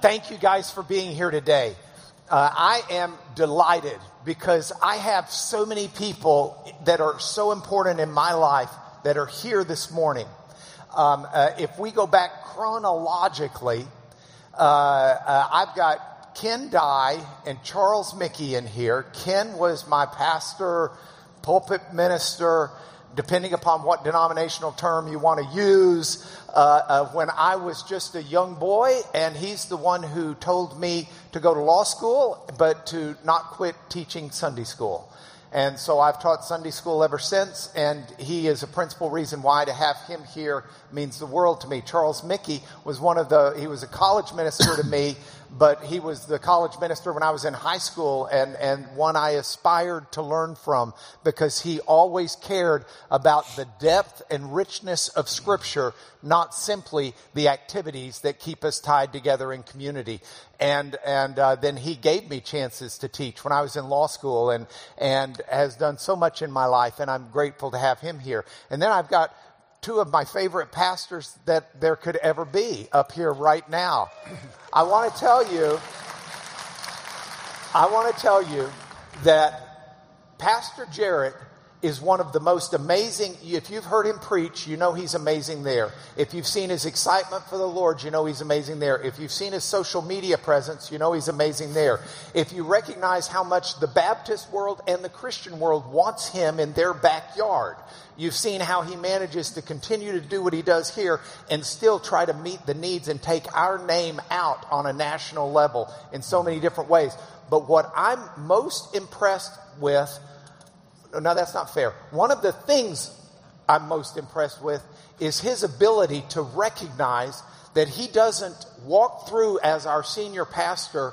thank you guys for being here today. Uh, I am delighted because I have so many people that are so important in my life that are here this morning. Um, uh, if we go back chronologically, uh, uh I've got Ken Dye and Charles Mickey in here. Ken was my pastor, pulpit minister, depending upon what denominational term you want to use, uh, uh, when I was just a young boy, and he's the one who told me to go to law school, but to not quit teaching Sunday school. And so I've taught Sunday school ever since, and he is a principal reason why to have him here means the world to me. Charles Mickey was one of the, he was a college minister to me but he was the college minister when I was in high school and, and one I aspired to learn from because he always cared about the depth and richness of scripture, not simply the activities that keep us tied together in community. And, and, uh, then he gave me chances to teach when I was in law school and, and has done so much in my life and I'm grateful to have him here. And then I've got two of my favorite pastors that there could ever be up here right now. I want to tell you, I want to tell you that Pastor Jarrett is one of the most amazing. If you've heard him preach, you know he's amazing there. If you've seen his excitement for the Lord, you know he's amazing there. If you've seen his social media presence, you know he's amazing there. If you recognize how much the Baptist world and the Christian world wants him in their backyard, you've seen how he manages to continue to do what he does here and still try to meet the needs and take our name out on a national level in so many different ways. But what I'm most impressed with no, that's not fair. One of the things I'm most impressed with is his ability to recognize that he doesn't walk through as our senior pastor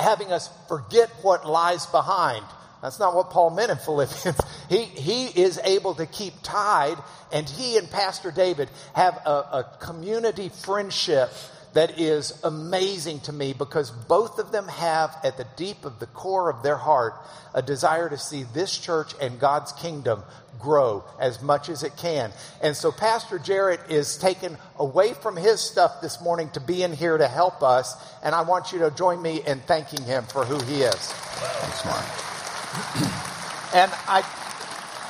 having us forget what lies behind. That's not what Paul meant in Philippians. He, he is able to keep tied, and he and Pastor David have a, a community friendship that is amazing to me because both of them have at the deep of the core of their heart a desire to see this church and God's kingdom grow as much as it can. And so Pastor Jarrett is taken away from his stuff this morning to be in here to help us. And I want you to join me in thanking him for who he is. Thanks, Mark. and I,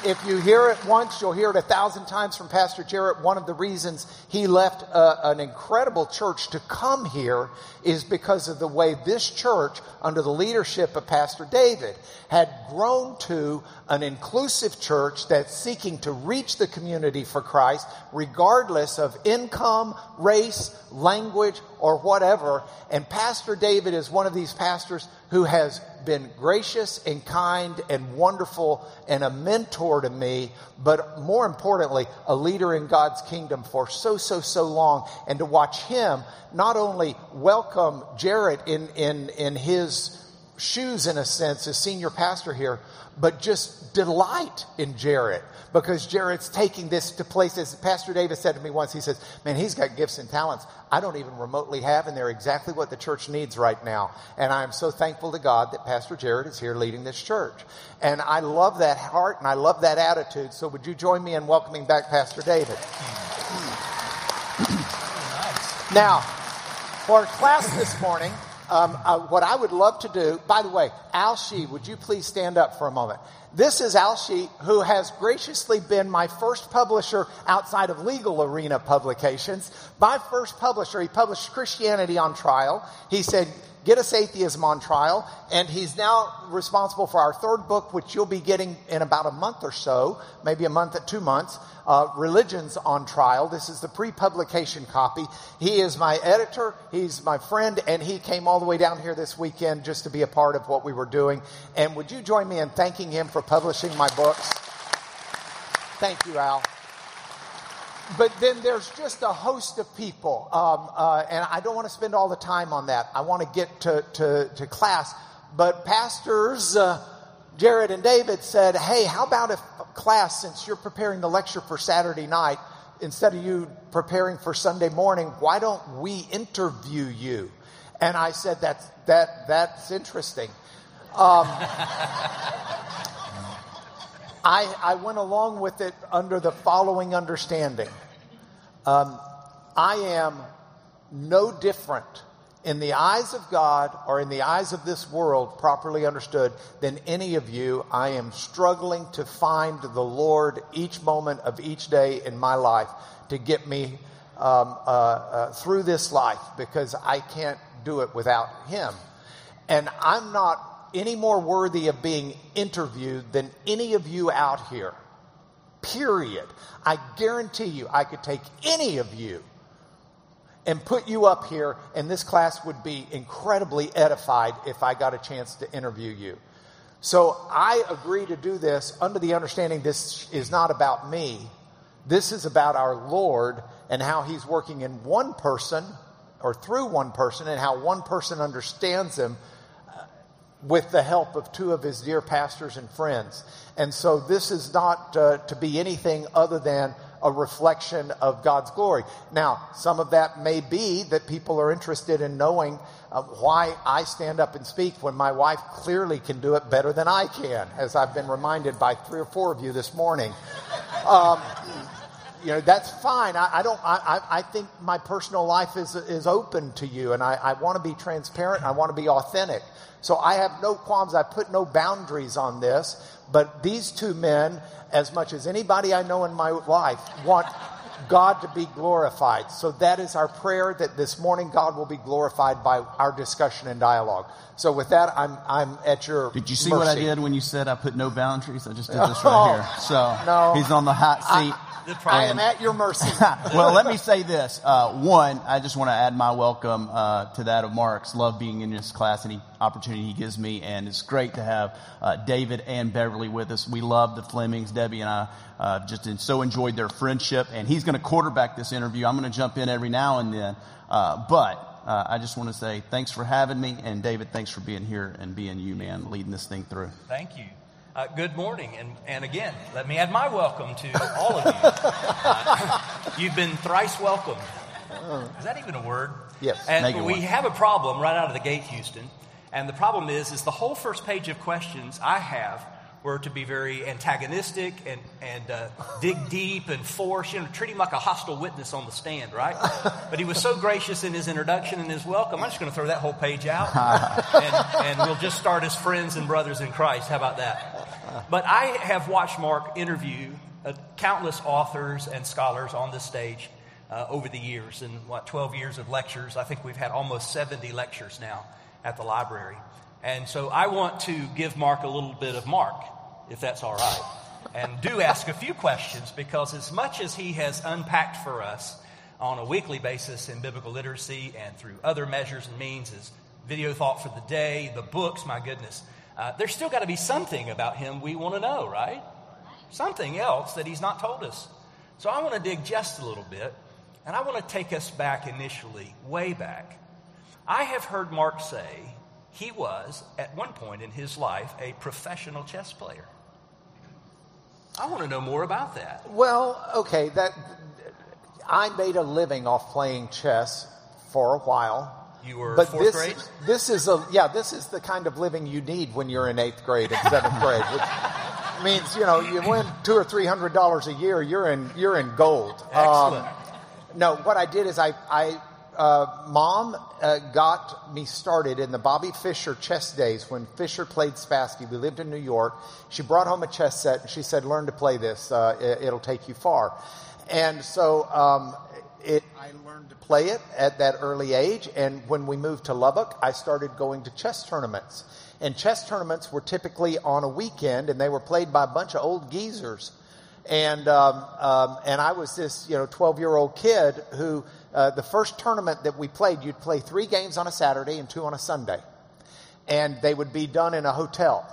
if you hear it once, you'll hear it a thousand times from Pastor Jarrett. One of the reasons he left a, uh, an incredible church to come here is because of the way this church, under the leadership of Pastor David, had grown to an inclusive church that's seeking to reach the community for Christ, regardless of income, race, language, or whatever. And Pastor David is one of these pastors who has been gracious and kind and wonderful and a mentor to me, but more importantly, a leader in God's kingdom for so, so, so long. And to watch him not only welcome Jarrett in, in, in his shoes, in a sense, as senior pastor here, but just delight in Jarrett because Jarrett's taking this to places. Pastor Davis said to me once, he says, Man, he's got gifts and talents I don't even remotely have, and they're exactly what the church needs right now. And I am so thankful to God that Pastor Jarrett is here leading this church. And I love that heart and I love that attitude. So would you join me in welcoming back Pastor David? Now, for our class this morning, um, uh, what I would love to do, by the way, Al Hsu, would you please stand up for a moment? This is Al Hsu, who has graciously been my first publisher outside of legal arena publications. My first publisher, he published Christianity on Trial. He said, Get Us Atheism on Trial. And he's now responsible for our third book, which you'll be getting in about a month or so, maybe a month at two months. Uh, Religions on Trial. This is the pre-publication copy. He is my editor. He's my friend, and he came all the way down here this weekend just to be a part of what we were doing. And would you join me in thanking him for publishing my books? Thank you, Al but then there's just a host of people, um, uh, and I don't want to spend all the time on that. I want to get to, to, to class. But pastors, uh, Jarrett and David said, hey, how about if class, since you're preparing the lecture for Saturday night, instead of you preparing for Sunday morning, why don't we interview you? And I said, that's, that, that's interesting. Um, I, I went along with it under the following understanding. Um, I am no different in the eyes of God or in the eyes of this world, properly understood, than any of you. I am struggling to find the Lord each moment of each day in my life to get me um, uh, uh, through this life because I can't do it without Him. And I'm not any more worthy of being interviewed than any of you out here. Period. I guarantee you, I could take any of you and put you up here, and this class would be incredibly edified if I got a chance to interview you. So I agree to do this under the understanding this is not about me. This is about our Lord and how He's working in one person or through one person and how one person understands Him with the help of two of His dear pastors and friends. And so this is not uh, to be anything other than a reflection of God's glory. Now, some of that may be that people are interested in knowing uh, why I stand up and speak when my wife clearly can do it better than I can, as I've been reminded by three or four of you this morning. Um, you know that's fine. I, I don't. I, I think my personal life is is open to you, and I, I want to be transparent. I want to be authentic. So I have no qualms. I put no boundaries on this. But these two men, as much as anybody I know in my life, want God to be glorified. So that is our prayer that this morning God will be glorified by our discussion and dialogue. So with that, I'm I'm at your. Did you see mercy. what I did when you said I put no boundaries? I just did this right here. So no. he's on the hot seat. I, I am at your mercy. well, let me say this. Uh, one, I just want to add my welcome uh, to that of Mark's. Love being in this class, any opportunity he gives me, and it's great to have uh, David and Beverly with us. We love the Flemings. Debbie and I uh, just so enjoyed their friendship, and he's going to quarterback this interview. I'm going to jump in every now and then, uh, but uh, I just want to say thanks for having me, and David, thanks for being here and being you, man, leading this thing through. Thank you. Uh, good morning. And, and again, let me add my welcome to all of you. Uh, you've been thrice welcomed. Is that even a word? Yes. And we one. have a problem right out of the gate, Houston. And the problem is, is the whole first page of questions I have were to be very antagonistic and, and uh, dig deep and force, you know, treat him like a hostile witness on the stand, right? But he was so gracious in his introduction and his welcome, I'm just going to throw that whole page out and, and we'll just start as friends and brothers in Christ. How about that? But I have watched Mark interview uh, countless authors and scholars on this stage uh, over the years. In what, 12 years of lectures, I think we've had almost 70 lectures now at the library. And so I want to give Mark a little bit of Mark, if that's all right. And do ask a few questions because, as much as he has unpacked for us on a weekly basis in biblical literacy and through other measures and means, as video thought for the day, the books, my goodness, uh, there's still got to be something about him we want to know, right? Something else that he's not told us. So I want to dig just a little bit, and I want to take us back initially, way back. I have heard Mark say he was, at one point in his life, a professional chess player. I want to know more about that. Well, okay, that I made a living off playing chess for a while. You were but fourth this, grade. This is a yeah. This is the kind of living you need when you're in eighth grade and seventh grade, which means you know you win two or three hundred dollars a year. You're in you're in gold. Excellent. Um, no, what I did is I I uh, mom uh, got me started in the Bobby Fischer chess days when Fischer played Spassky. We lived in New York. She brought home a chess set and she said, "Learn to play this. Uh, it, will take you far." And so um, it, I learned to play it at that early age. And when we moved to Lubbock, I started going to chess tournaments. And chess tournaments were typically on a weekend, and they were played by a bunch of old geezers. And um, um, and I was this you know 12 year old kid who uh, the first tournament that we played, you'd play three games on a Saturday and two on a Sunday. And they would be done in a hotel.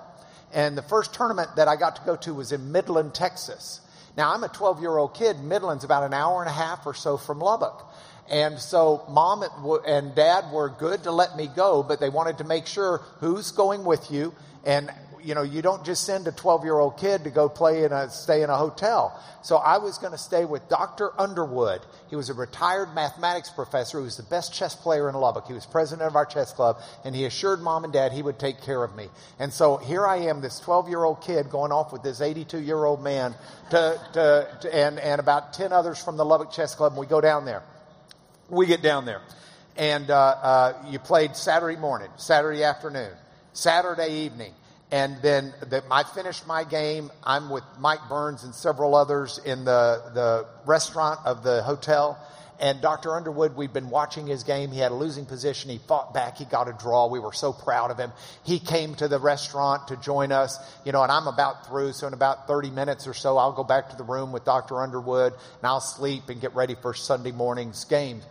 And the first tournament that I got to go to was in Midland, Texas. Now, I'm a 12 year old kid. Midland's about an hour and a half or so from Lubbock. And so mom and dad were good to let me go, but they wanted to make sure who's going with you and you know, you don't just send a 12 year old kid to go play in a, stay in a hotel. So I was going to stay with Dr. Underwood. He was a retired mathematics professor who was the best chess player in Lubbock. He was president of our chess club and he assured mom and dad he would take care of me. And so here I am, this 12 year old kid going off with this 82 year old man to, to, to, and, and about 10 others from the Lubbock chess club and we go down there. We get down there. And uh, uh, you played Saturday morning, Saturday afternoon, Saturday evening. And then the, I finished my game. I'm with Mike Burns and several others in the, the restaurant of the hotel. And Dr. Underwood, we've been watching his game. He had a losing position. He fought back. He got a draw. We were so proud of him. He came to the restaurant to join us, you know, and I'm about through. So in about 30 minutes or so, I'll go back to the room with Dr. Underwood and I'll sleep and get ready for Sunday morning's game.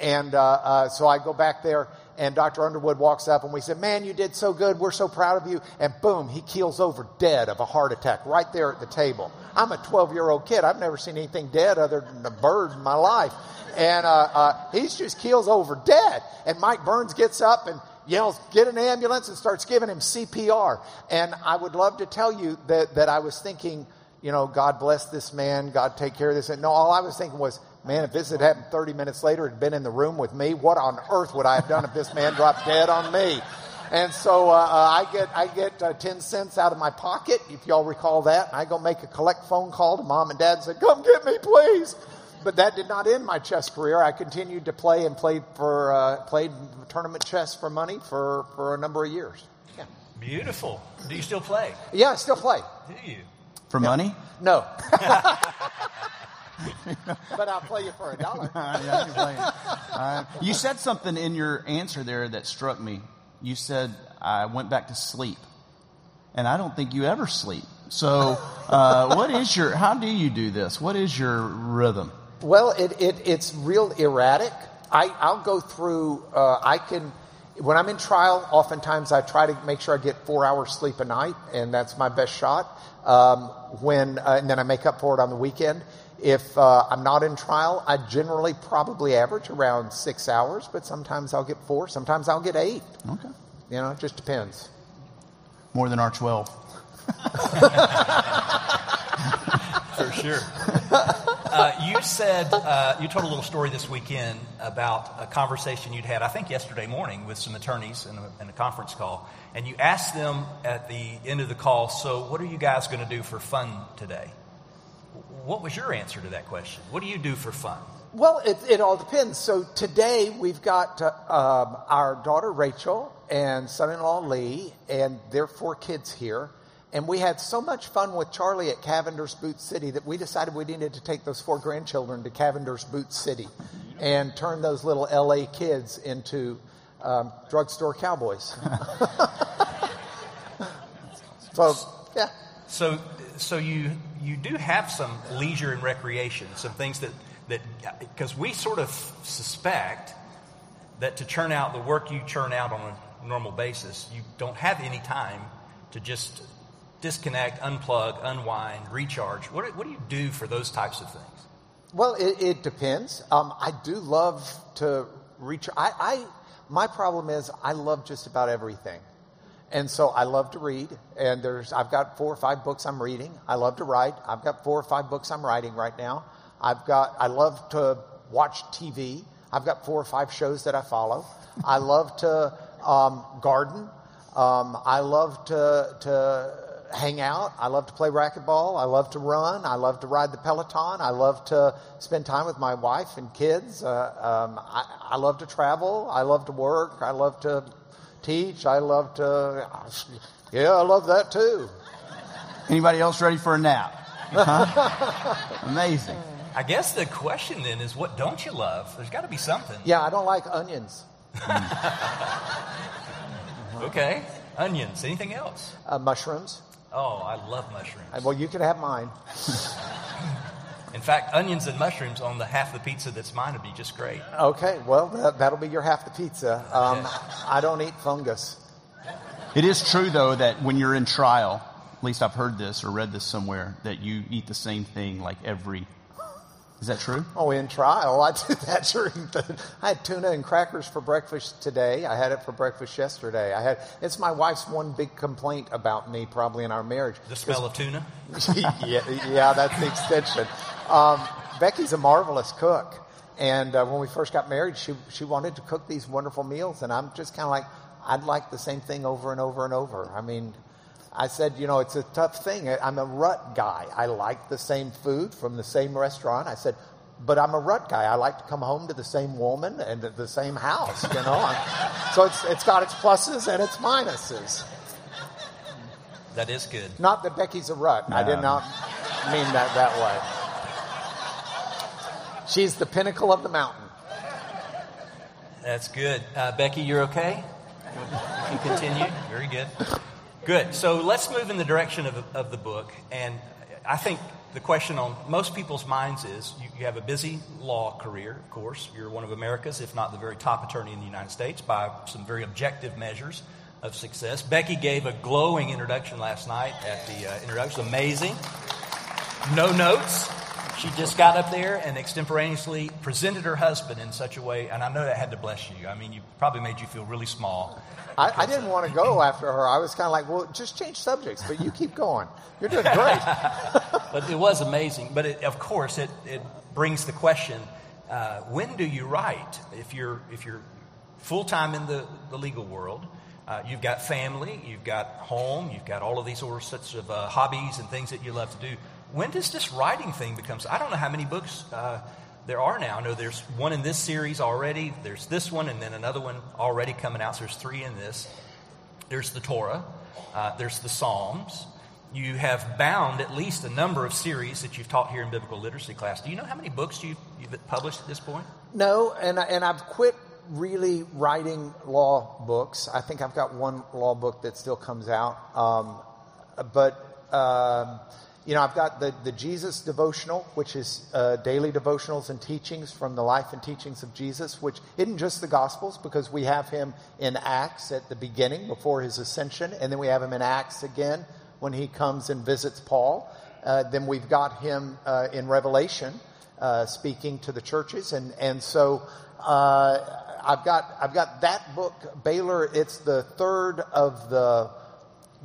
And uh, uh, so I go back there, and Dr. Underwood walks up, and we said, "Man, you did so good. We're so proud of you." And boom, he keels over dead of a heart attack right there at the table. I'm a 12 year old kid. I've never seen anything dead other than a bird in my life, and uh, uh, he's just keels over dead. And Mike Burns gets up and yells, "Get an ambulance!" and starts giving him CPR. And I would love to tell you that that I was thinking, you know, God bless this man. God take care of this. And no, all I was thinking was Man, if this had happened 30 minutes later and been in the room with me, what on earth would I have done if this man dropped dead on me? And so uh, uh, I get I get uh, 10 cents out of my pocket, if y'all recall that, and I go make a collect phone call to mom and dad and say, "Come get me, please." But that did not end my chess career. I continued to play and played for uh, played tournament chess for money for for a number of years. Yeah. Beautiful. Do you still play? Yeah, I still play. Do you? For yeah. money? No. but I'll play you for a dollar. yeah, uh, you said something in your answer there that struck me. You said, I went back to sleep. And I don't think you ever sleep. So, uh, what is your, how do you do this? What is your rhythm? Well, it, it, it's real erratic. I, I'll go through, uh, I can, when I'm in trial, oftentimes I try to make sure I get four hours sleep a night, and that's my best shot. Um, when, uh, and then I make up for it on the weekend. If uh, I'm not in trial, I generally probably average around six hours, but sometimes I'll get four, sometimes I'll get eight. Okay. You know, it just depends. More than our 12. For sure. Uh, you said, uh, you told a little story this weekend about a conversation you'd had, I think yesterday morning, with some attorneys in a, in a conference call. And you asked them at the end of the call, so what are you guys going to do for fun today? What was your answer to that question? What do you do for fun? Well, it, it all depends. So today we've got uh, um, our daughter Rachel and son-in-law Lee and their four kids here. And we had so much fun with Charlie at Cavender's Boot City that we decided we needed to take those four grandchildren to Cavender's Boot City and turn those little LA kids into um, drugstore cowboys. so, yeah. So, so you you do have some leisure and recreation, some things that that because we sort of suspect that to churn out the work you churn out on a normal basis, you don't have any time to just disconnect, unplug, unwind, recharge. What, what do you do for those types of things? Well, it, it depends. Um, I do love to reach. I, I my problem is I love just about everything. And so I love to read, and there's I've got four or five books I'm reading. I love to write. I've got four or five books I'm writing right now. I've got I love to watch TV. I've got four or five shows that I follow. I love to um, garden. Um, I love to to hang out. I love to play racquetball. I love to run. I love to ride the Peloton. I love to spend time with my wife and kids. Uh, um, I, I love to travel. I love to work. I love to teach. I love to, yeah, I love that too. Anybody else ready for a nap? Huh? Amazing. I guess the question then is, what don't you love? There's got to be something. Yeah, I don't like onions. okay, onions. Anything else? Uh, mushrooms. Oh, I love mushrooms. Well, you can have mine. In fact, onions and mushrooms on the half the pizza that's mine would be just great. Okay, well, that, will be your half the pizza. Um, I don't eat fungus. It is true, though, that when you're in trial, at least I've heard this or read this somewhere, that you eat the same thing like every is that true? Oh, in trial, I did that during the. I had tuna and crackers for breakfast today. I had it for breakfast yesterday. I had. It's my wife's one big complaint about me, probably in our marriage. The smell of tuna. yeah, yeah, that's the extension. Um, Becky's a marvelous cook, and uh, when we first got married, she she wanted to cook these wonderful meals, and I'm just kind of like, I'd like the same thing over and over and over. I mean, I said, you know, it's a tough thing. I'm a rut guy. I like the same food from the same restaurant. I said, but I'm a rut guy. I like to come home to the same woman and the same house, you know. so it's it's got its pluses and its minuses. That is good. Not that Becky's a rut. I did not mean that that way. She's the pinnacle of the mountain. That's good. Uh, Becky, you're okay? You can continue. Very good. Good. So let's move in the direction of, of the book. And I think the question on most people's minds is you, you, have a busy law career, of course. You're one of America's, if not the very top attorney in the United States, by some very objective measures of success. Becky gave a glowing introduction last night at the uh, introduction. Amazing. No notes. She just got up there and extemporaneously presented her husband in such a way, and I know that had to bless you. I mean, you probably made you feel really small. I, I didn't want to go after her. I was kind of like, well, just change subjects, but you keep going. You're doing great. but it was amazing. But it, of course, it, it brings the question uh, when do you write? If you're, if you're full time in the, the legal world, uh, you've got family, you've got home, you've got all of these sorts of uh, hobbies and things that you love to do when does this writing thing become? I don't know how many books uh, there are now. I know there's one in this series already. There's this one, and then another one already coming out. So there's three in this. There's the Torah. Uh, there's the Psalms. You have bound at least a number of series that you've taught here in biblical literacy class. Do you know how many books you've, you've published at this point? No, and and I've quit really writing law books. I think I've got one law book that still comes out, um, but. Um, you know, I've got the, the Jesus devotional, which is uh, daily devotionals and teachings from the life and teachings of Jesus, which isn't just the Gospels, because we have him in Acts at the beginning before his ascension, and then we have him in Acts again when he comes and visits Paul. Uh, then we've got him uh, in Revelation uh, speaking to the churches, and and so uh, I've got I've got that book, Baylor. It's the third of the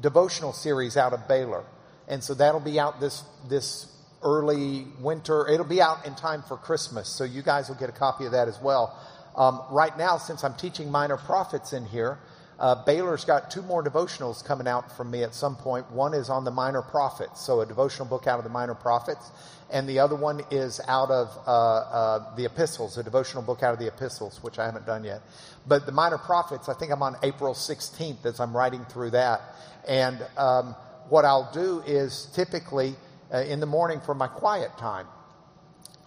devotional series out of Baylor and so that'll be out this this early winter. It'll be out in time for Christmas, so you guys will get a copy of that as well. Um, right now, since I'm teaching minor prophets in here, uh, Baylor's got two more devotionals coming out from me at some point. One is on the minor prophets, so a devotional book out of the minor prophets, and the other one is out of uh, uh, the epistles, a devotional book out of the epistles, which I haven't done yet. But the minor prophets, I think I'm on April 16th as I'm writing through that, and um, what I'll do is typically uh, in the morning for my quiet time,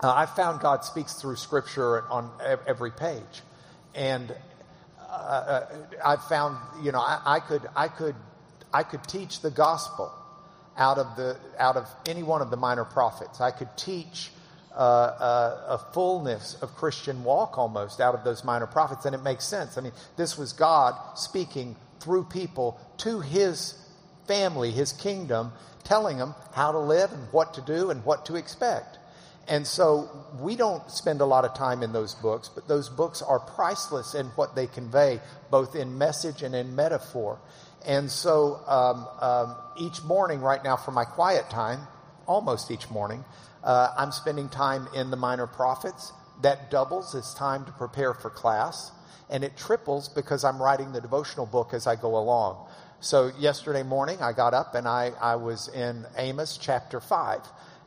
uh, I've found God speaks through Scripture on every page, and uh, uh, I've found you know I, I, could I could I could teach the gospel out of the out of any one of the minor prophets. I could teach. Uh, uh, a fullness of Christian walk almost out of those minor prophets, and it makes sense. I mean, this was God speaking through people to His family, his kingdom, telling them how to live and what to do and what to expect. And so we don't spend a lot of time in those books, but those books are priceless in what they convey, both in message and in metaphor. And so um, um, each morning, right now, for my quiet time, almost each morning, uh, I'm spending time in the minor prophets. That doubles as time to prepare for class, and it triples because I'm writing the devotional book as I go along. So yesterday morning, I got up and I, I was in Amos chapter 5.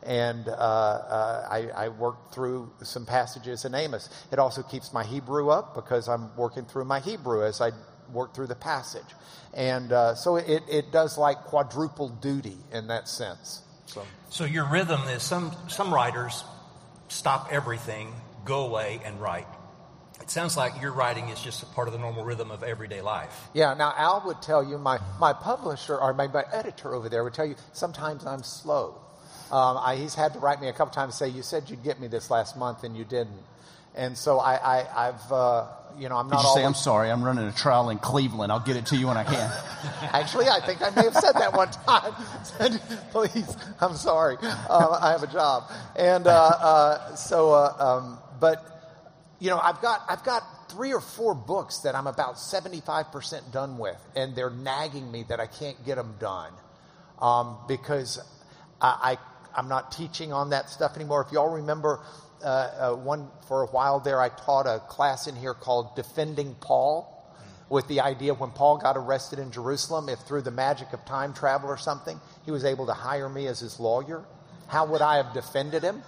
And uh, uh, I, I, worked through some passages in Amos. It also keeps my Hebrew up because I'm working through my Hebrew as I work through the passage. And uh, so it, it does like quadruple duty in that sense. So. so your rhythm is some, some writers stop everything, go away, and write. It sounds like your writing is just a part of the normal rhythm of everyday life. Yeah, now Al would tell you, my, my publisher or my, my editor over there would tell you, sometimes I'm slow. Um, I, he's had to write me a couple times and say, You said you'd get me this last month and you didn't. And so I, I, have uh, you know, I'm not. Did you always... say I'm sorry? I'm running a trial in Cleveland. I'll get it to you when I can. Actually, I think I may have said that one time. Please, I'm sorry. Uh, I have a job, and uh, uh so, uh, um, but you know, I've got, I've got three or four books that I'm about 75% done with, and they're nagging me that I can't get them done um, because I, I, am not teaching on that stuff anymore. If y'all remember, uh, uh, one for a while there, I taught a class in here called Defending Paul with the idea when Paul got arrested in Jerusalem, if through the magic of time travel or something, he was able to hire me as his lawyer, how would I have defended him?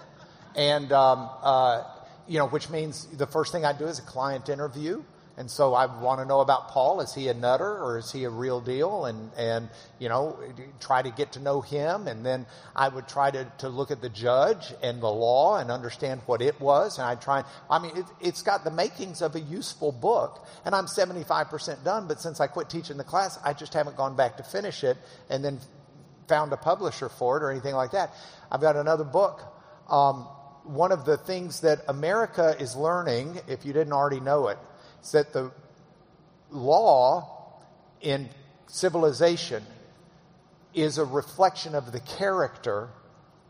And, um, uh, you know, which means the first thing I do is a client interview. And so I want to know about Paul. Is he a nutter or is he a real deal? And, and, you know, try to get to know him. And then I would try to, to look at the judge and the law and understand what it was. And I try, I mean, it, it's got the makings of a useful book. And I'm 75% done, but since I quit teaching the class, I just haven't gone back to finish it and then found a publisher for it or anything like that. I've got another book. Um, one of the things that America is learning, if you didn't already know it, is that the law in civilization is a reflection of the character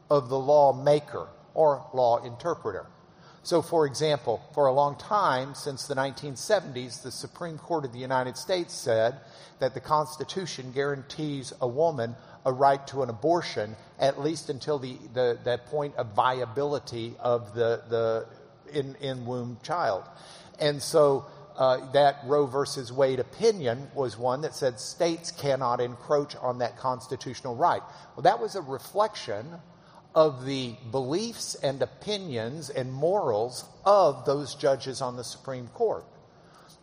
of the lawmaker or law interpreter. So, for example, for a long time, since the 1970s, the Supreme Court of the United States said that the Constitution guarantees a woman a right to an abortion, at least until the, the, the point of viability of the, the in, in womb child. And so uh, that Roe versus Wade opinion was one that said states cannot encroach on that constitutional right. Well, that was a reflection of the beliefs and opinions and morals of those judges on the Supreme Court.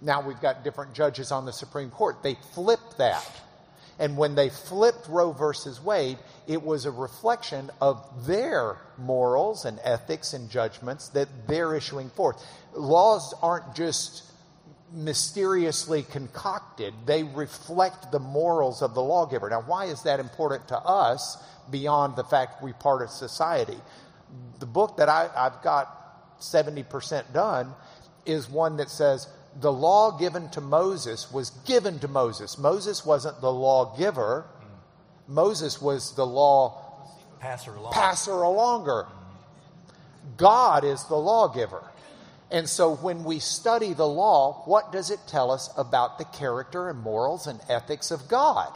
Now we've got different judges on the Supreme Court. They flip that. And when they flipped Roe versus Wade, it was a reflection of their morals and ethics and judgments that they're issuing forth. Laws aren't just mysteriously concocted, they reflect the morals of the lawgiver. Now, why is that important to us beyond the fact we're part of society? The book that I, I've got 70% done is one that says the law given to Moses was given to Moses. Moses wasn't the lawgiver, Moses was the law passer along. Passer alonger. God is the lawgiver. And so when we study the law, what does it tell us about the character and morals and ethics of God?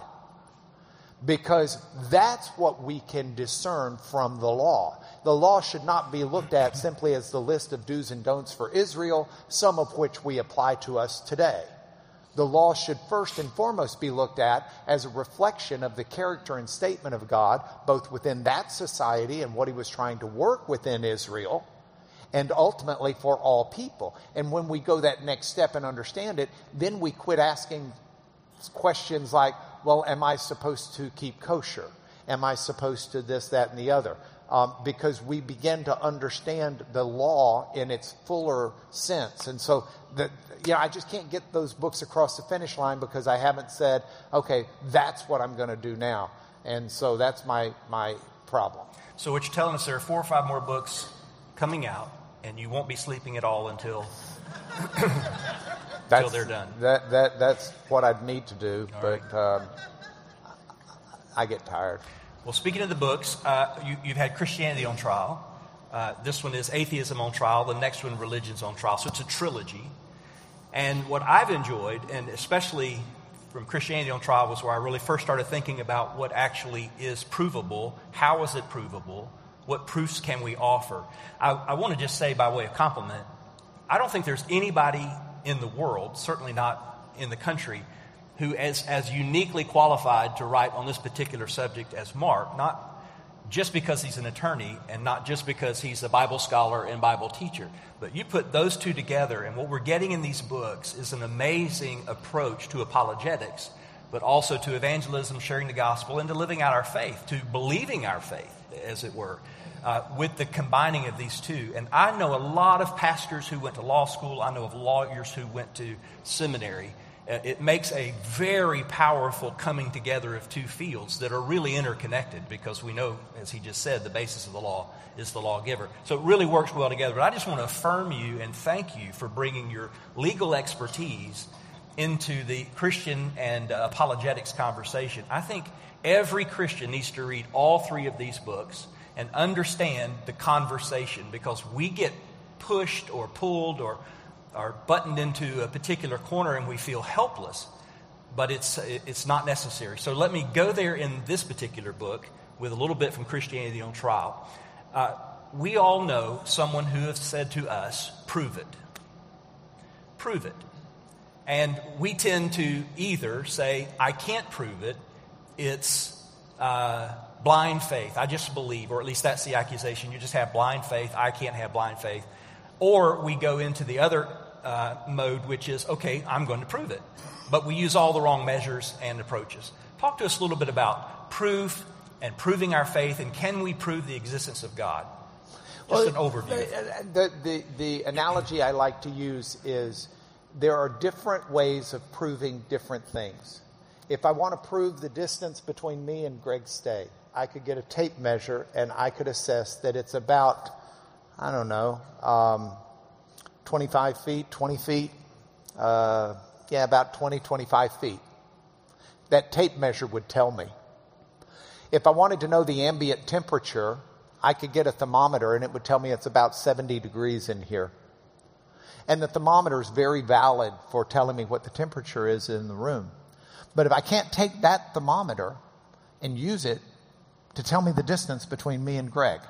Because that's what we can discern from the law. The law should not be looked at simply as the list of do's and don'ts for Israel, some of which we apply to us today. The law should first and foremost be looked at as a reflection of the character and statement of God, both within that society and what he was trying to work within Israel and ultimately for all people. And when we go that next step and understand it, then we quit asking questions like, well, am I supposed to keep kosher? Am I supposed to this, that, and the other? Um, because we begin to understand the law in its fuller sense. And so, the, you know, I just can't get those books across the finish line because I haven't said, okay, that's what I'm going to do now. And so that's my, my problem. So, what you're telling us, there are four or five more books coming out and you won't be sleeping at all until until they're done. That that that's what I'd need to do, all but right. um, I get tired. Well, speaking of the books, uh, you, have had Christianity on trial. Uh, this one is atheism on trial. The next one, religion's on trial. So it's a trilogy. And what I've enjoyed, and especially from Christianity on trial, was where I really first started thinking about what actually is provable. How is it provable? What proofs can we offer? I, I want to just say, by way of compliment, I don't think there's anybody in the world, certainly not in the country, who is as uniquely qualified to write on this particular subject as Mark, not just because he's an attorney and not just because he's a Bible scholar and Bible teacher. But you put those two together, and what we're getting in these books is an amazing approach to apologetics, but also to evangelism, sharing the gospel, and to living out our faith, to believing our faith, as it were uh, with the combining of these two. And I know a lot of pastors who went to law school, I know of lawyers who went to seminary. Uh, it makes a very powerful coming together of two fields that are really interconnected because we know, as he just said, the basis of the law is the lawgiver. So it really works well together. But I just want to affirm you and thank you for bringing your legal expertise into the Christian and uh, apologetics conversation. I think every Christian needs to read all three of these books and understand the conversation because we get pushed or pulled or, are buttoned into a particular corner and we feel helpless, but it's, it's not necessary. So let me go there in this particular book with a little bit from Christianity on Trial. Uh, we all know someone who has said to us, prove it. Prove it. And we tend to either say, I can't prove it, it's uh, blind faith. I just believe, or at least that's the accusation. You just have blind faith. I can't have blind faith. Or we go into the other uh, mode, which is, okay, I'm going to prove it. But we use all the wrong measures and approaches. Talk to us a little bit about proof and proving our faith, and can we prove the existence of God? Just well, an overview. The, the, the analogy I like to use is there are different ways of proving different things. If I want to prove the distance between me and Greg Stay, I could get a tape measure and I could assess that it's about, I don't know, um, 25 feet, 20 feet. Uh, yeah, about 20, 25 feet. That tape measure would tell me. If I wanted to know the ambient temperature, I could get a thermometer and it would tell me it's about 70 degrees in here. And the thermometer is very valid for telling me what the temperature is in the room. But if I can't take that thermometer and use it to tell me the distance between me and Greg,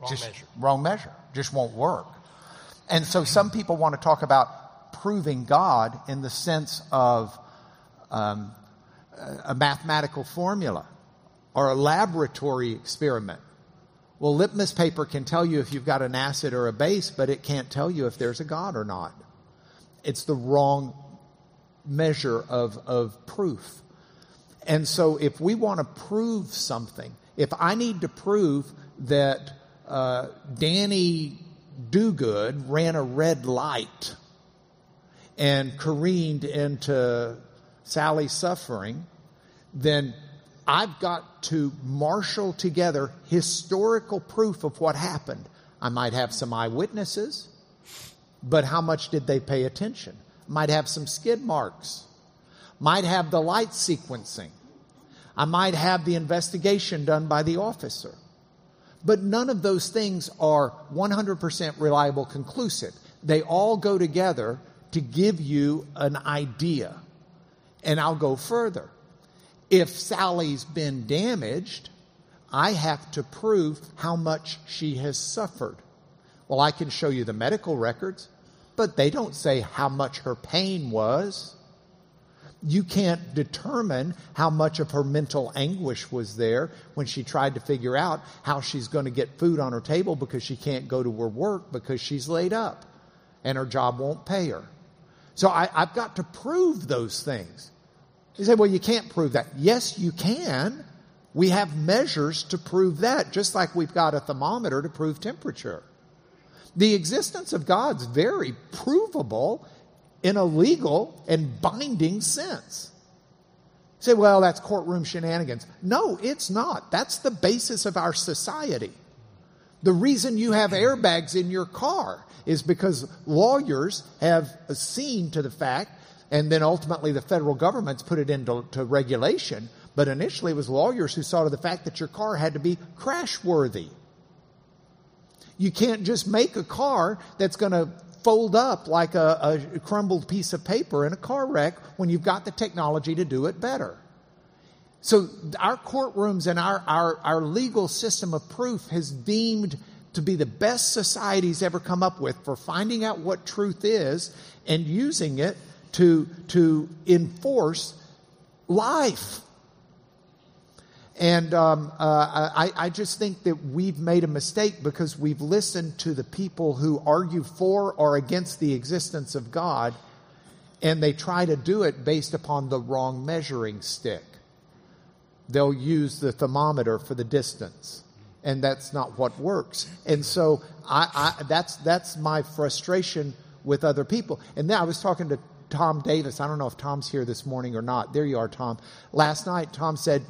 wrong just measure. wrong measure, just won't work. And so some people want to talk about proving God in the sense of um, a mathematical formula or a laboratory experiment. Well, litmus paper can tell you if you've got an acid or a base, but it can't tell you if there's a God or not. It's the wrong measure of, of proof. And so if we want to prove something, if I need to prove that uh, Danny Dogood ran a red light and careened into Sally's suffering, then I've got to marshal together historical proof of what happened. I might have some eyewitnesses, but how much did they pay attention? Might have some skid marks. Might have the light sequencing. I might have the investigation done by the officer. But none of those things are 100% reliable, conclusive. They all go together to give you an idea. And I'll go further. If Sally's been damaged, I have to prove how much she has suffered. Well, I can show you the medical records, but they don't say how much her pain was. You can't determine how much of her mental anguish was there when she tried to figure out how she's going to get food on her table because she can't go to her work because she's laid up and her job won't pay her. So I, have got to prove those things. You say, well, you can't prove that. Yes, you can. We have measures to prove that, just like we've got a thermometer to prove temperature. The existence of God's very provable in a legal and binding sense. You say, well, that's courtroom shenanigans. No, it's not. That's the basis of our society. The reason you have airbags in your car is because lawyers have seen to the fact, and then ultimately the federal government's put it into regulation. But initially it was lawyers who saw to the fact that your car had to be crash worthy. You can't just make a car that's going to fold up like a, a, crumbled piece of paper in a car wreck when you've got the technology to do it better. So our courtrooms and our, our, our legal system of proof has deemed to be the best society's ever come up with for finding out what truth is and using it to, to enforce life. And um, uh, I, I, just think that we've made a mistake because we've listened to the people who argue for or against the existence of God, and they try to do it based upon the wrong measuring stick. They'll use the thermometer for the distance, and that's not what works. And so I, I, that's that's my frustration with other people. And then I was talking to Tom Davis. I don't know if Tom's here this morning or not. There you are, Tom. Last night, Tom said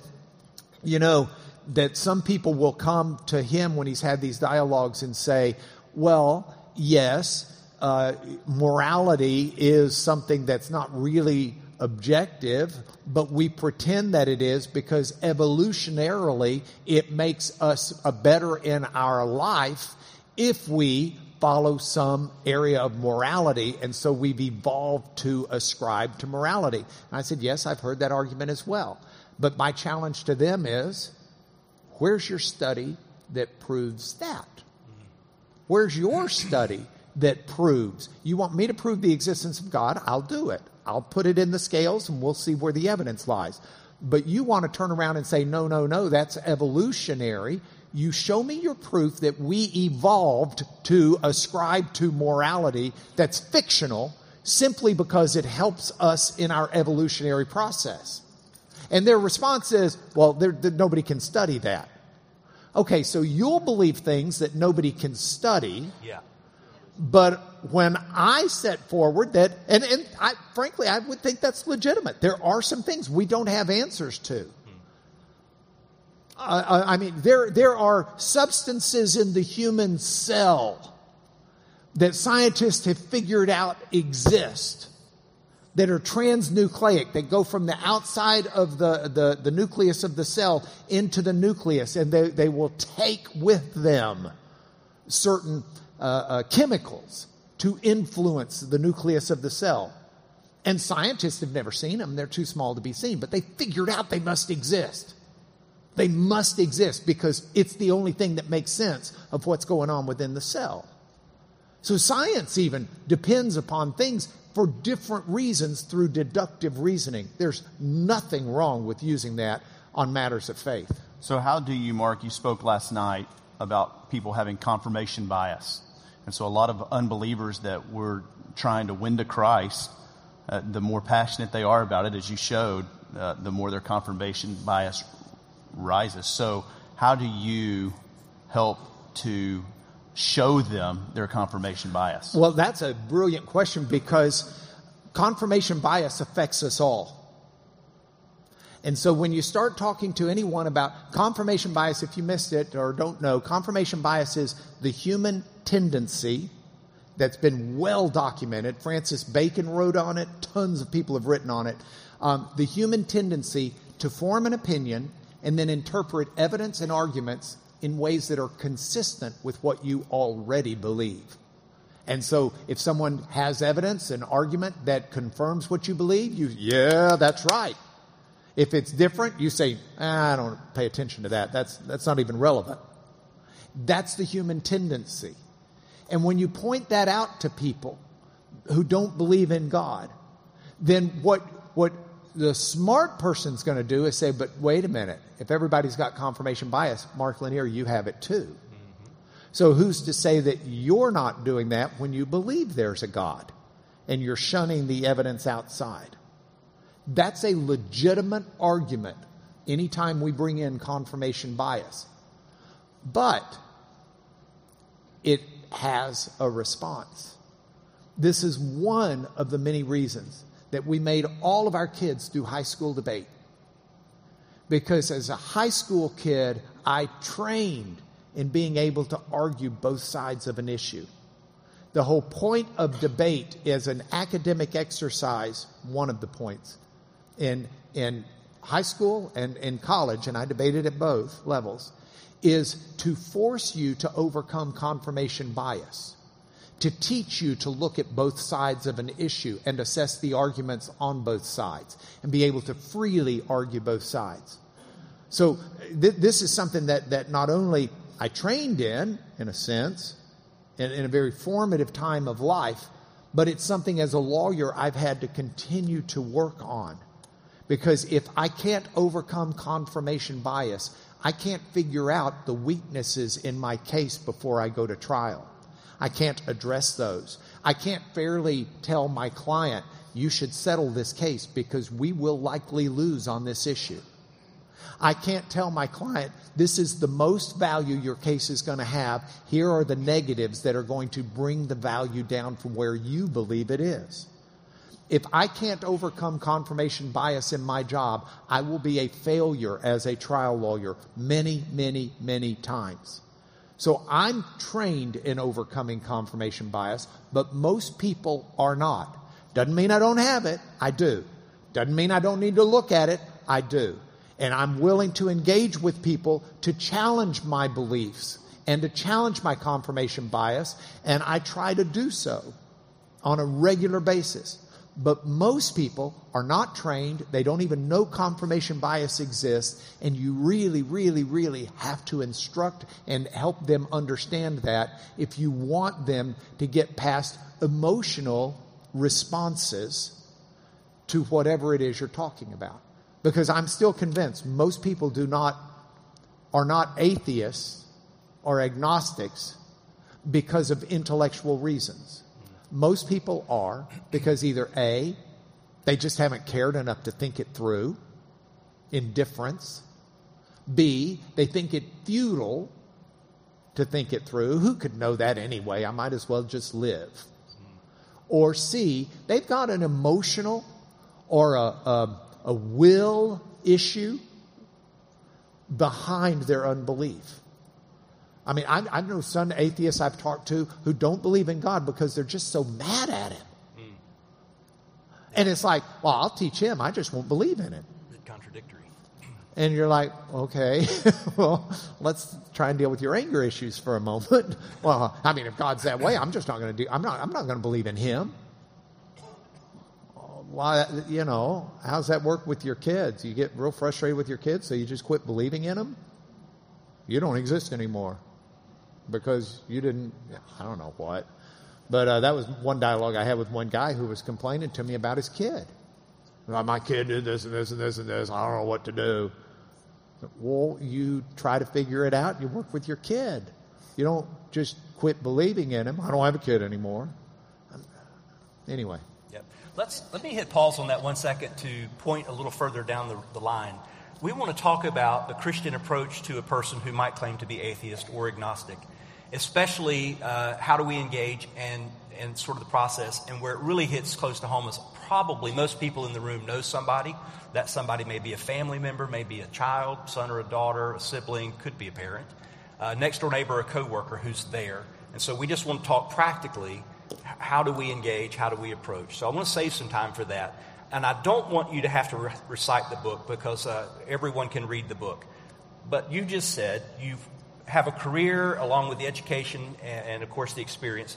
you know, that some people will come to him when he's had these dialogues and say, well, yes, uh, morality is something that's not really objective, but we pretend that it is because evolutionarily it makes us a better in our life if we follow some area of morality, and so we've evolved to ascribe to morality. And I said, Yes, I've heard that argument as well. But my challenge to them is where's your study that proves that? Where's your study that proves? You want me to prove the existence of God? I'll do it. I'll put it in the scales and we'll see where the evidence lies. but you want to turn around and say, no, no, no, that's evolutionary. You show me your proof that we evolved to ascribe to morality that's fictional simply because it helps us in our evolutionary process. And their response is, well, nobody can study that. Okay, so you'll believe things that nobody can study. Yeah. But when I set forward that, and, and I, frankly, I would think that's legitimate. There are some things we don't have answers to. Uh, I mean, there, there are substances in the human cell that scientists have figured out exist that are transnucleic, that go from the outside of the, the, the nucleus of the cell into the nucleus, and they, they will take with them certain uh, uh, chemicals to influence the nucleus of the cell. And scientists have never seen them, they're too small to be seen, but they figured out they must exist. They must exist because it's the only thing that makes sense of what's going on within the cell. So science even depends upon things for different reasons through deductive reasoning. There's nothing wrong with using that on matters of faith. So, how do you, Mark? You spoke last night about people having confirmation bias. And so, a lot of unbelievers that we're trying to win to Christ, uh, the more passionate they are about it, as you showed, uh, the more their confirmation bias rises. So, how do you help to show them their confirmation bias? Well, that's a brilliant question because confirmation bias affects us all. And so when you start talking to anyone about confirmation bias, if you missed it or don't know, confirmation bias is the human tendency that's been well documented. Francis Bacon wrote on it, tons of people have written on it. Um, the human tendency to form an opinion and then interpret evidence and arguments in ways that are consistent with what you already believe. And so if someone has evidence, an argument that confirms what you believe, you, yeah, that's right. If it's different, you say, ah, I don't pay attention to that. That's, that's not even relevant. That's the human tendency. And when you point that out to people who don't believe in God, then what, what the smart person's going to do is say, but wait a minute. If everybody's got confirmation bias, Mark Lanier, you have it too. Mm-hmm. So who's to say that you're not doing that when you believe there's a God and you're shunning the evidence outside? That's a legitimate argument anytime we bring in confirmation bias. But it has a response. This is one of the many reasons that we made all of our kids do high school debate. Because as a high school kid, I trained in being able to argue both sides of an issue. The whole point of debate is an academic exercise, one of the points. In, in high school and in college, and I debated at both levels, is to force you to overcome confirmation bias to teach you to look at both sides of an issue and assess the arguments on both sides and be able to freely argue both sides. So th- this is something that, that not only I trained in, in a sense, in, in a very formative time of life, but it's something as a lawyer I've had to continue to work on. Because if I can't overcome confirmation bias, I can't figure out the weaknesses in my case before I go to trial. I can't address those. I can't fairly tell my client, you should settle this case because we will likely lose on this issue. I can't tell my client, this is the most value your case is going to have. Here are the negatives that are going to bring the value down from where you believe it is. If I can't overcome confirmation bias in my job, I will be a failure as a trial lawyer many, many, many times. So I'm trained in overcoming confirmation bias, but most people are not. Doesn't mean I don't have it. I do. Doesn't mean I don't need to look at it. I do. And I'm willing to engage with people to challenge my beliefs and to challenge my confirmation bias. And I try to do so on a regular basis. But most people are not trained. They don't even know confirmation bias exists. And you really, really, really have to instruct and help them understand that if you want them to get past emotional responses to whatever it is you're talking about. Because I'm still convinced most people do not, are not atheists or agnostics because of intellectual reasons. Most people are because either A, they just haven't cared enough to think it through, indifference. B, they think it futile to think it through. Who could know that anyway? I might as well just live. Or C, they've got an emotional or a, a, a will issue behind their unbelief. I mean, I, I, know some atheists I've talked to who don't believe in God because they're just so mad at Him. Mm. And it's like, well, I'll teach Him. I just won't believe in Him. Contradictory. And you're like, okay, well, let's try and deal with your anger issues for a moment. well, I mean, if God's that way, I'm just not going to do. I'm not. I'm not going to believe in Him. Why, you know, how's that work with your kids? You get real frustrated with your kids, so you just quit believing in them. You don't exist anymore because you didn't, I don't know what. But uh, that was one dialogue I had with one guy who was complaining to me about his kid. My kid did this and this and this and this. I don't know what to do. Well, you try to figure it out. You work with your kid. You don't just quit believing in him. I don't have a kid anymore. Anyway. Yep. Let's let me hit pause on that one second to point a little further down the, the line. We want to talk about the Christian approach to a person who might claim to be atheist or agnostic especially uh, how do we engage and, and sort of the process. And where it really hits close to home is probably most people in the room know somebody. That somebody may be a family member, maybe a child, son or a daughter, a sibling, could be a parent, uh, next door neighbor, a coworker who's there. And so we just want to talk practically. How do we engage? How do we approach? So I want to save some time for that. And I don't want you to have to re- recite the book because uh, everyone can read the book. But you just said you've have a career along with the education and, and, of course the experience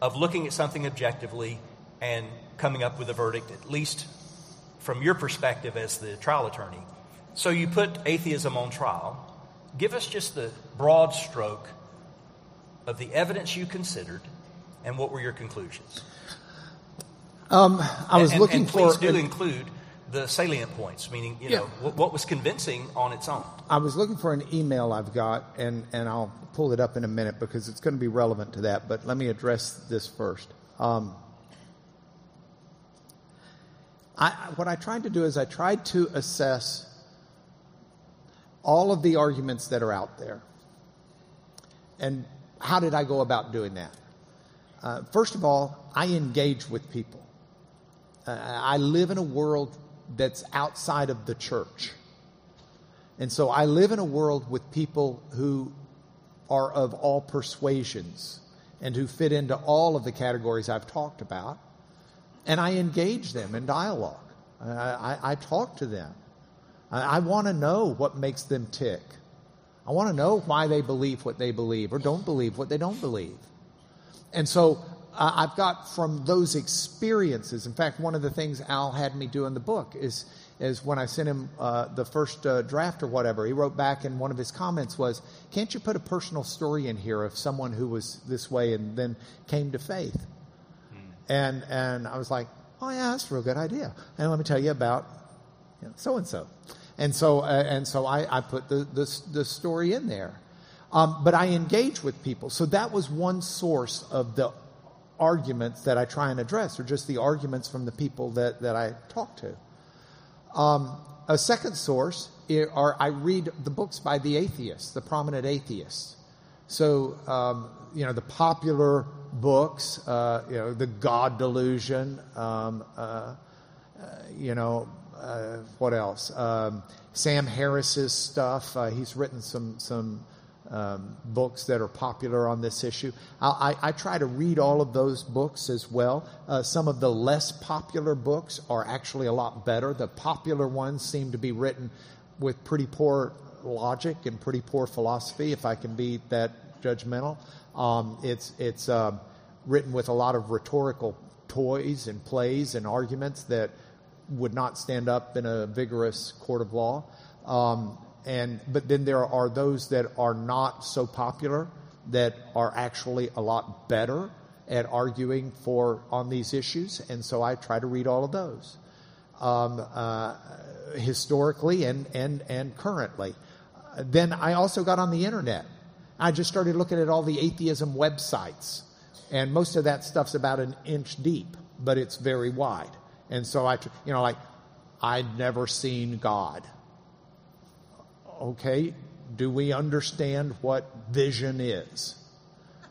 of looking at something objectively and coming up with a verdict, at least from your perspective as the trial attorney. So you put atheism on trial. Give us just the broad stroke of the evidence you considered and what were your conclusions? Um, I was and, looking and please for. do include the salient points, meaning, you know, what, what was convincing on its own. I was looking for an email I've got, and, and I'll pull it up in a minute because it's going to be relevant to that, but let me address this first. Um, I, what I tried to do is I tried to assess all of the arguments that are out there. And how did I go about doing that? Uh, first of all, I engage with people. Uh, I live in a world that's outside of the church. And so I live in a world with people who are of all persuasions and who fit into all of the categories I've talked about. And I engage them in dialogue. I, I, I talk to them. I, I want to know what makes them tick. I want to know why they believe what they believe or don't believe what they don't believe. And so uh, I've got from those experiences. In fact, one of the things Al had me do in the book is is when I sent him uh, the first uh, draft or whatever. He wrote back, and one of his comments was, "Can't you put a personal story in here of someone who was this way and then came to faith?" Hmm. And and I was like, "Oh yeah, that's a real good idea." And let me tell you about so and so. And so uh, and so I, I put the, the the story in there. Um, but I engage with people. So that was one source of the arguments that I try and address, or just the arguments from the people that, that I talk to. Um, a second source are I read the books by the atheists, the prominent atheists. So, um, you know, the popular books, uh, you know, The God Delusion, um, uh, uh, you know, uh, what else? Um, Sam Harris's stuff. Uh, he's written some, some um, books that are popular on this issue. I, I, I, try to read all of those books as well. Uh, some of the less popular books are actually a lot better. The popular ones seem to be written with pretty poor logic and pretty poor philosophy, if I can be that judgmental. Um, it's it's uh, written with a lot of rhetorical toys and plays and arguments that would not stand up in a vigorous court of law. Um, and but then there are those that are not so popular that are actually a lot better at arguing for on these issues, and so I try to read all of those. um, uh, historically and, and, and currently. Then I also got on the internet. I just started looking at all the atheism websites. And most of that stuff's about an inch deep, but it's very wide. And so I, you know, like, I'd never seen God. Okay, do we understand what vision is?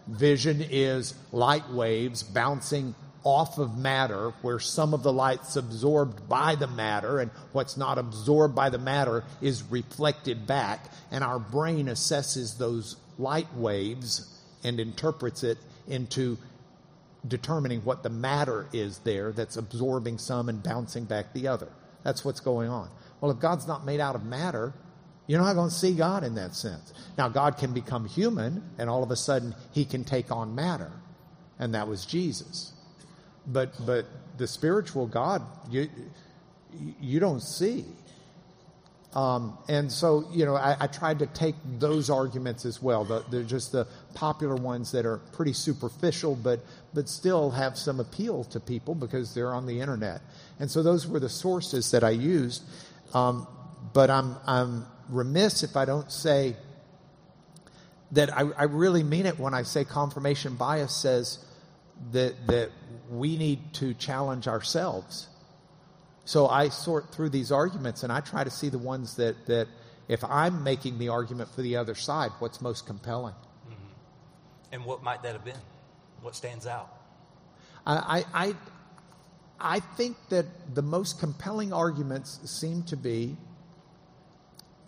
Vision is light waves bouncing off of matter where some of the light's absorbed by the matter and what's not absorbed by the matter is reflected back and our brain assesses those light waves and interprets it into determining what the matter is there that's absorbing some and bouncing back the other. That's what's going on. Well, if God's not made out of matter, you're not going to see God in that sense. Now, God can become human, and all of a sudden, he can take on matter. And that was Jesus. But, but the spiritual God, you, you don't see. Um, and so, you know, I, I, tried to take those arguments as well. The, they're just the popular ones that are pretty superficial, but, but still have some appeal to people because they're on the internet. And so those were the sources that I used. Um, but I'm, I'm remiss if I don't say that I, I really mean it when I say confirmation bias says that, that we need to challenge ourselves. So I sort through these arguments and I try to see the ones that, that if I'm making the argument for the other side, what's most compelling. Mm-hmm. And what might that have been? What stands out? I, I, I think that the most compelling arguments seem to be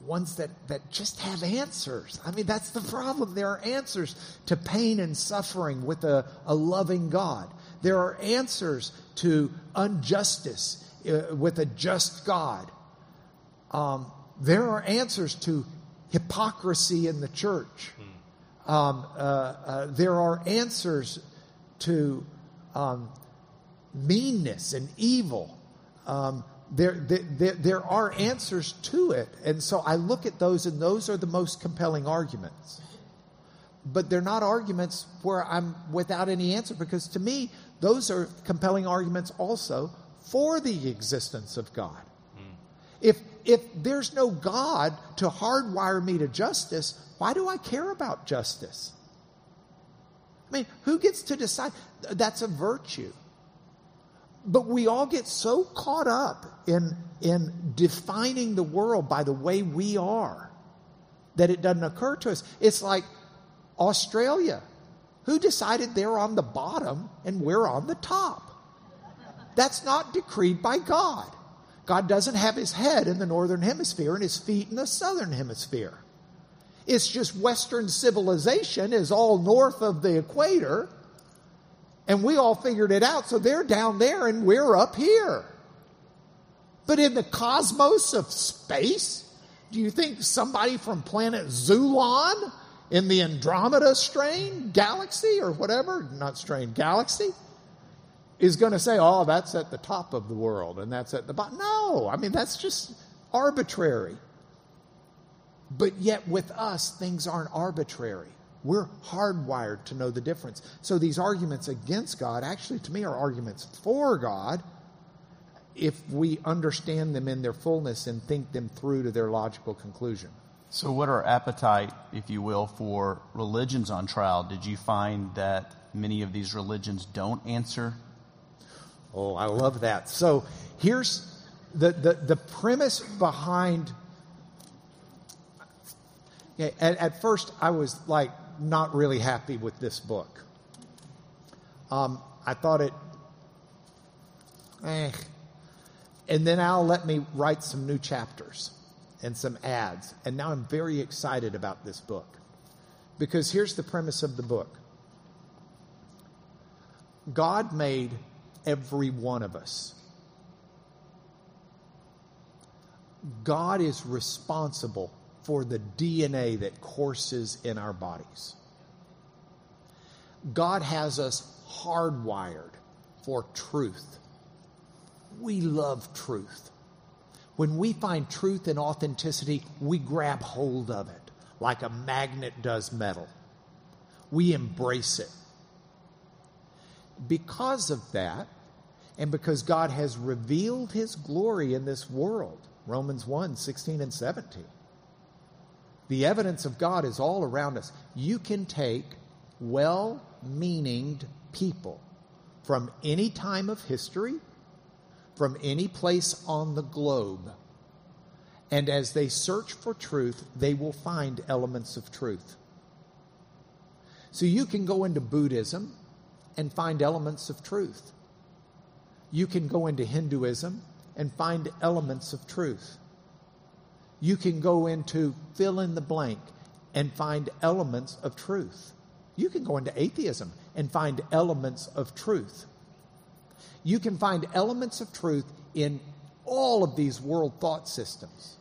ones that, that just have answers. I mean, that's the problem. There are answers to pain and suffering with a, a loving God. There are answers to injustice uh, with a just God. Um, there are answers to hypocrisy in the church. Um, uh, uh, there are answers to um, meanness and evil. There, there, there are answers to it. And so I look at those, and those are the most compelling arguments. But they're not arguments where I'm without any answer, because to me, those are compelling arguments also for the existence of God. Mm. If, if there's no God to hardwire me to justice, why do I care about justice? I mean, who gets to decide? That's a virtue. But we all get so caught up in, in defining the world by the way we are that it doesn't occur to us. It's like Australia. Who decided they're on the bottom and we're on the top? That's not decreed by God. God doesn't have his head in the northern hemisphere and his feet in the southern hemisphere. It's just Western civilization is all north of the equator and we all figured it out. So they're down there and we're up here. But in the cosmos of space, do you think somebody from planet Zulon in the Andromeda strain galaxy or whatever, not strain, galaxy, is going to say, oh, that's at the top of the world and that's at the bottom? No, I mean, that's just arbitrary. But yet with us, things aren't arbitrary. We're hardwired to know the difference. So these arguments against God actually, to me, are arguments for God if we understand them in their fullness and think them through to their logical conclusion. So, what are appetite, if you will, for religions on trial? Did you find that many of these religions don't answer? Oh, I love that. So, here's the, the, the premise behind. at, at first, I was like, not really happy with this book. Um, I thought it, eh. And then Al let me write some new chapters and some ads. And now I'm very excited about this book. Because here's the premise of the book God made every one of us. God is responsible for the DNA that courses in our bodies. God has us hardwired for truth. We love truth. When we find truth and authenticity, we grab hold of it like a magnet does metal. We embrace it. Because of that, and because God has revealed his glory in this world. Romans 1 16 and 17. The evidence of God is all around us. You can take well meaning people from any time of history, from any place on the globe, and as they search for truth, they will find elements of truth. So you can go into Buddhism and find elements of truth. You can go into Hinduism and find elements of truth. You can go into fill in the blank and find elements of truth. You can go into atheism and find elements of truth. You can find elements of truth in all of these world thought systems.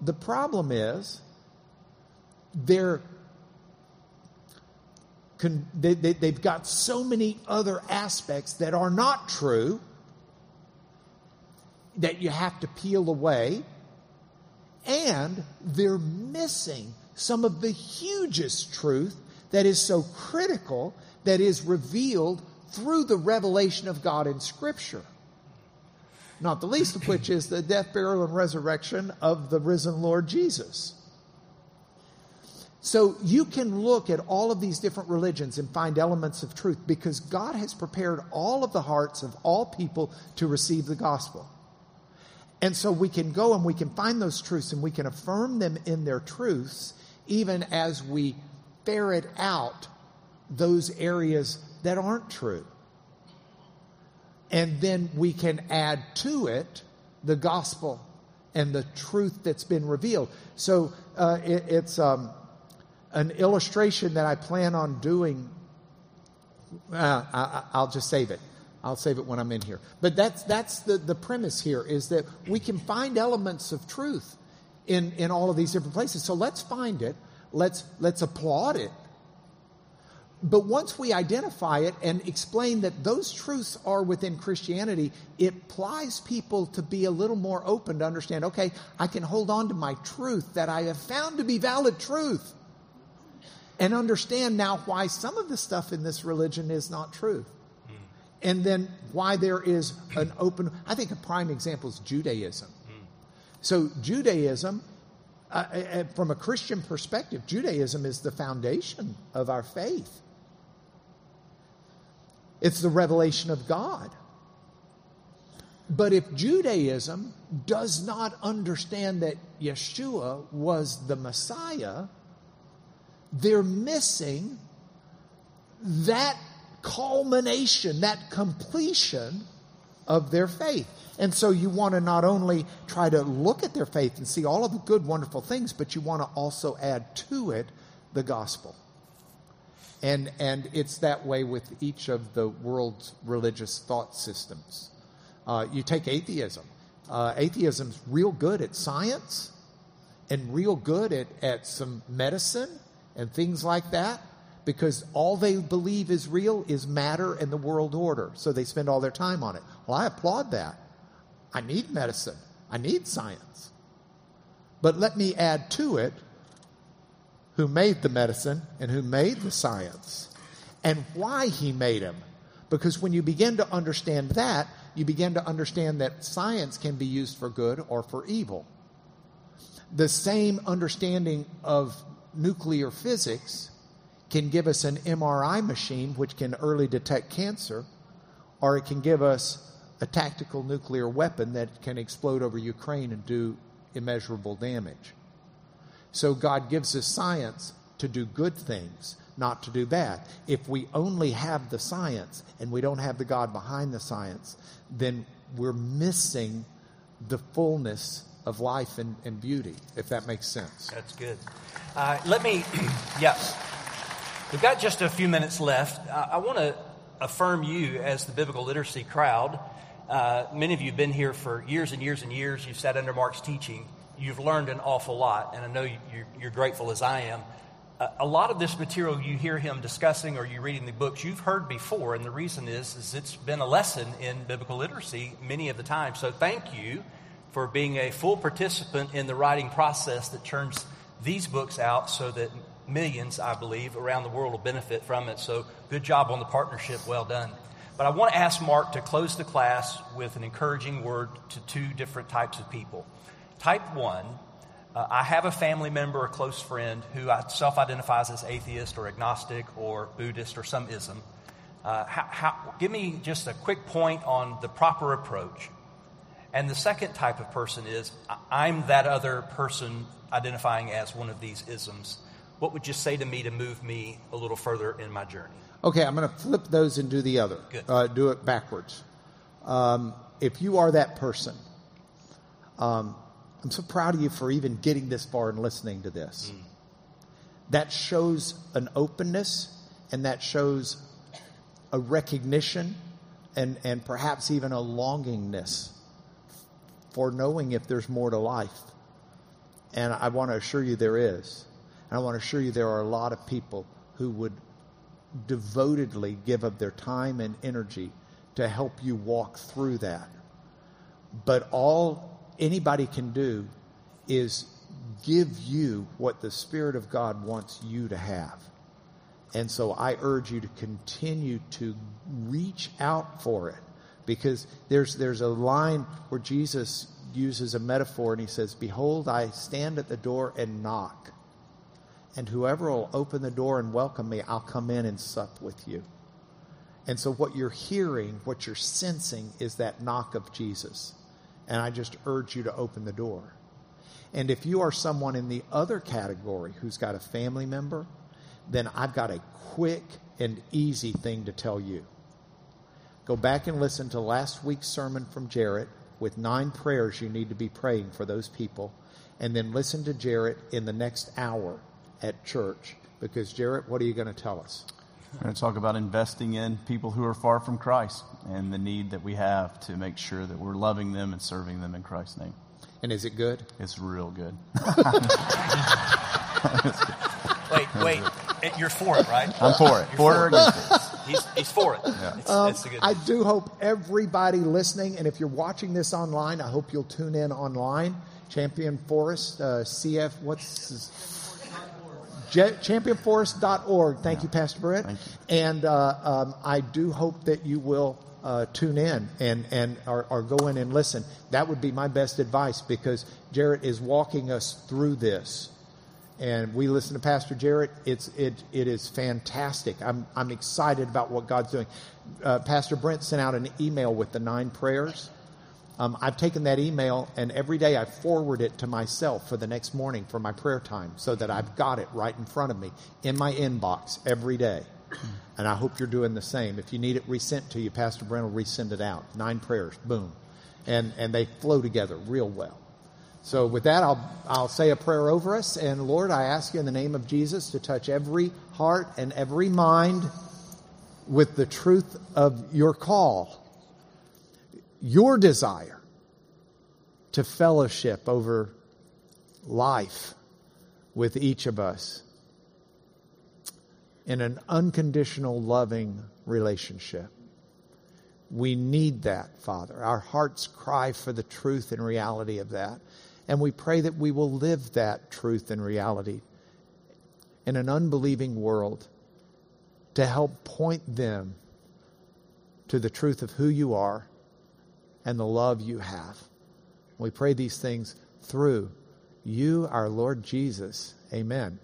The problem is they're they, they, they've got so many other aspects that are not true that you have to peel away, and they're missing some of the hugest truth that is so critical that is revealed through the revelation of God in Scripture. Not the least of which is the death, burial, and resurrection of the risen Lord Jesus. So you can look at all of these different religions and find elements of truth because God has prepared all of the hearts of all people to receive the gospel. And so we can go and we can find those truths and we can affirm them in their truths even as we ferret out those areas that aren't true. And then we can add to it the gospel and the truth that's been revealed. So uh, it, it's. Um, an illustration that I plan on doing. Uh, I, will just save it. I'll save it when I'm in here. But that's that's the, the premise here is that we can find elements of truth in, in all of these different places. So let's find it. Let's let's applaud it. But once we identify it and explain that those truths are within Christianity, it plies people to be a little more open to understand, okay, I can hold on to my truth that I have found to be valid truth and understand now why some of the stuff in this religion is not true. And then why there is an open, I think a prime example is Judaism. So, Judaism, uh, uh, uh, from a Christian perspective, Judaism is the foundation of our faith. It's the revelation of God. But if Judaism does not understand that Yeshua was the Messiah, they're missing that culmination, that completion of their faith. And so you want to not only try to look at their faith and see all of the good, wonderful things, but you want to also add to it the gospel. And, and it's that way with each of the world's religious thought systems. Uh, you take atheism. Uh, atheism's real good at science and real good at, at some medicine and things like that because all they believe is real is matter and the world order. So they spend all their time on it. Well, I applaud that. I need medicine, I need science. But let me add to it who made the medicine and who made the science and why he made them. Because when you begin to understand that, you begin to understand that science can be used for good or for evil. The same understanding of nuclear physics can give us an MRI machine which can early detect cancer, or it can give us a tactical nuclear weapon that can explode over Ukraine and do immeasurable damage. So God gives us science to do good things, not to do bad. If we only have the science and we don't have the God behind the science, then we're missing the fullness of life and, and beauty, if that makes sense. That's good. Uh, let me, yeah. We've got just a few minutes left. I, I want to affirm you as the biblical literacy crowd. Uh, many of you have been here for years and years and years. You've sat under Mark's teaching. You've learned an awful lot, and I know you're, you're grateful as I am. Uh, a lot of this material you hear him discussing or you reading the books you've heard before, and the reason is, is it's been a lesson in biblical literacy many of the time. So thank you for being a full participant in the writing process that turns these books out so that millions, I believe, around the world will benefit from it. So good job on the partnership. Well done. But I want to ask Mark to close the class with an encouraging word to two different types of people. Type one, uh, I have a family member, a close friend, who self identifies as atheist or agnostic or Buddhist or some ism. Uh, how, how, give me just a quick point on the proper approach. And the second type of person is I'm that other person identifying as one of these isms. What would you say to me to move me a little further in my journey? Okay, I'm going to flip those and do the other. Uh, do it backwards. Um, if you are that person, um, I'm so proud of you for even getting this far and listening to this. Mm. That shows an openness and that shows a recognition and, and perhaps even a longingness for knowing if there's more to life. And I want to assure you there is. And I want to assure you there are a lot of people who would devotedly give up their time and energy to help you walk through that. But all anybody can do is give you what the Spirit of God wants you to have. And so I urge you to continue to reach out for it because there's, there's a line where Jesus uses a metaphor and he says, Behold, I stand at the door and knock. And whoever will open the door and welcome me, I'll come in and sup with you. And so what you're hearing, what you're sensing is that knock of Jesus. And I just urge you to open the door. And if you are someone in the other category who's got a family member, then I've got a quick and easy thing to tell you. Go back and listen to last week's sermon from Jarrett with nine prayers you need to be praying for those people. And then listen to Jarrett in the next hour at church. Because, Jarrett, what are you going to tell us? We're going to talk about investing in people who are far from Christ and the need that we have to make sure that we're loving them and serving them in Christ's name. And is it good? It's real good. wait, wait. You're for it, right? I'm for it. For, for it. He's, he's for it. Yeah. It's, um, it's I do hope everybody listening, and if you're watching this online, I hope you'll tune in online. Champion Forest, uh, CF, what's his, championforest.org. Thank yeah. you, Pastor Brett. You. And uh, um, I do hope that you will uh, tune in and, and or, or, go in and listen. That would be my best advice because Jarrett is walking us through this and we listen to Pastor Jarrett. It's it it is fantastic. I'm I'm excited about what God's doing. Uh, Pastor Brent sent out an email with the nine prayers. Um, I've taken that email and every day I forward it to myself for the next morning for my prayer time, so that I've got it right in front of me in my inbox every day. And I hope you're doing the same. If you need it resent to you, Pastor Brent will resend it out. Nine prayers, boom, and and they flow together real well. So with that, I'll, I'll say a prayer over us. And Lord, I ask you in the name of Jesus to touch every heart and every mind with the truth of your call, your desire to fellowship over life with each of us in an unconditional, loving relationship. We need that, Father. Our hearts cry for the truth and reality of that. And we pray that we will live that truth and reality in an unbelieving world to help point them to the truth of who you are and the love you have. We pray these things through you, our Lord Jesus. Amen.